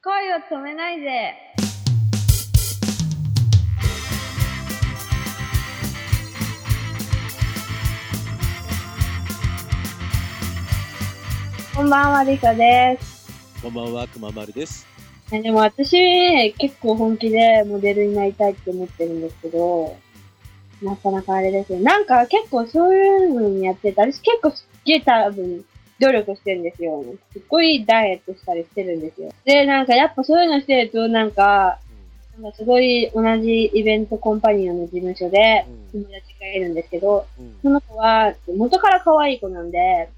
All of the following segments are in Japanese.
恋を止めないで。こんばんは、リカです。こんばんは、くままるです。えでも私、結構本気でモデルになりたいって思ってるんですけど、なかなかあれですよ。なんか結構そういうのにやってて、私結構すっげえ多分努力してるんですよ。すっごいダイエットしたりしてるんですよ。で、なんかやっぱそういうのしてると、なんか、なんかすごい同じイベントコンパニオンの事務所でうん友達がいるんですけど、うんその子は元から可愛い子なんで、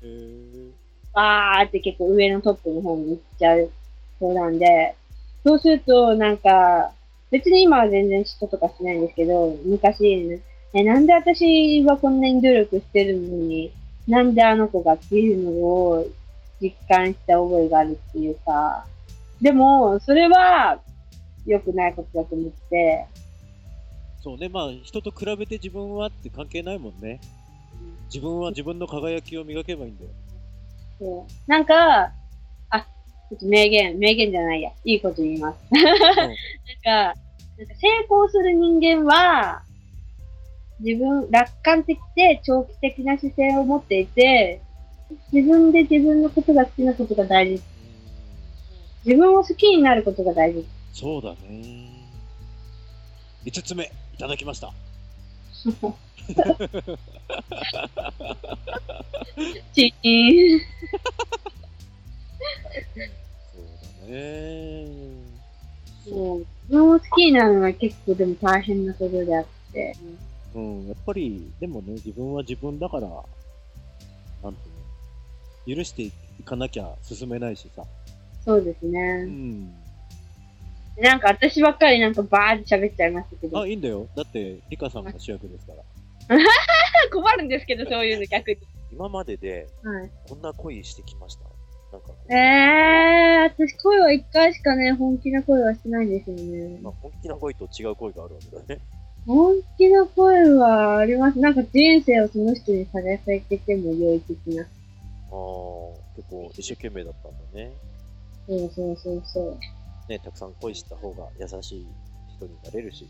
バーって結構上のトップの方に行っちゃう子なんで、そうするとなんか、別に今は全然嫉妬とかしないんですけど、昔、え、なんで私はこんなに努力してるのに、なんであの子がっていうのを実感した覚えがあるっていうか、でも、それは良くないことだと思って、そうね、まあ、人と比べて自分はって関係ないもんね。自分は自分の輝きを磨けばいいんだよ。そうなんか、あ、ちょっと名言、名言じゃないや。いいこと言います。なんか、なんか成功する人間は、自分、楽観的で長期的な姿勢を持っていて、自分で自分のことが好きなことが大事。自分を好きになることが大事。そうだね。5つ目、いただきました。チーン。そうだね。もう自分を好きになるのは結構でも大変なことであって。うん、やっぱり、でもね、自分は自分だから、なんていうの、許していかなきゃ進めないしさ。そうですうね。ん。なんか私ばっかりなんかバーって喋っちゃいましたけどあ、。いいんだよ。だって、リカさんが主役ですから。困るんですけど、そういうの逆に。今までではい。こんな恋してきました？なんかこう、えー、私恋は一回しかね、本気な恋はしてないんですよねま。あ、本気な恋と違う恋があるわけだね。本気な恋はあります。なんか人生をその人にさらされてても良い的な。ああ、結構一生懸命だったんだね。そうそうそうそう。ね、たくさん恋した方が優しい人になれるし、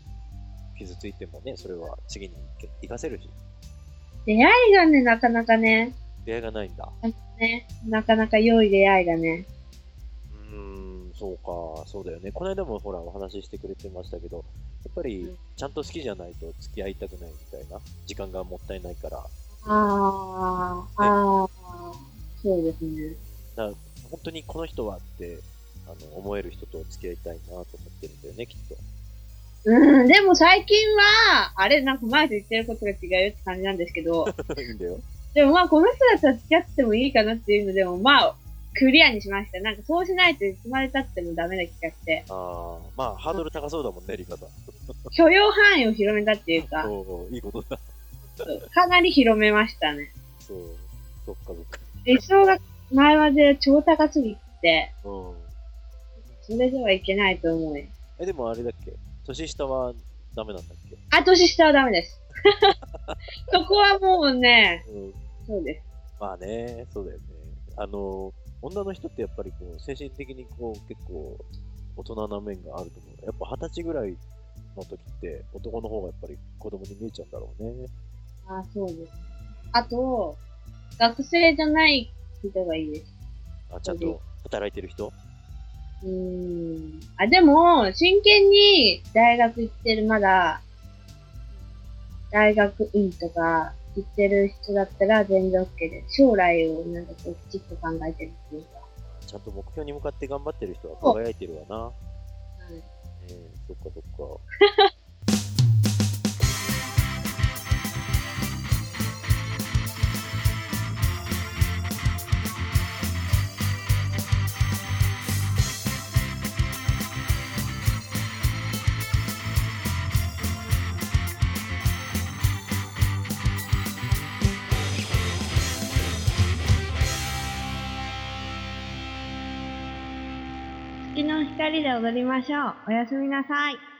傷ついてもね、それは次に生かせるし、出会いがね、なかなかね、出会いがないんだ。ね、なかなか良い出会いがね。うーん、そうか、そうだよね。この間もほらお話ししてくれてましたけど、やっぱりうんちゃんと好きじゃないと付き合いたくないみたいな、時間がもったいないから、ああ、ああ、そうですね。本当にこの人はって、あの、思える人と付き合いたいなと思ってるんだよね、きっと。うん、でも最近は、あれ、なんか前と言ってることが違うよって感じなんですけど、いいんだよ。でもまあこの人だったら付き合ってもいいかなっていうのでも、まあ、クリアにしました。なんかそうしないといつまで経ってもダメな気がして、ああ、まあ、ハードル高そうだもんね、リカさん。許容範囲を広めたっていうか、そう、いいことだ。かなり広めましたね。そう、そっかそっか。理想が前まで超高すぎて、うん。それではいけないと思うよ。え、でもあれだっけ？年下はダメなんだっけ？あ、年下はダメです。そこはもうね、うん。そうです。まあね、そうだよね。あの、女の人ってやっぱりこう、精神的にこう、結構、大人な面があると思う。やっぱ二十歳ぐらいの時って、男の方がやっぱり子供に見えちゃうんだろうね。あ、そうです。あと、学生じゃない人がいいです。あ、ちゃんと働いてる人？うーん。あ、でも、真剣に大学行ってる、まだ、大学院とか行ってる人だったら全然 OK で、将来をなんかこうきちっと考えてるっていうか。ちゃんと目標に向かって頑張ってる人は輝いてるわな。はいねえそっかそっか。月の光で踊りましょう。おやすみなさい。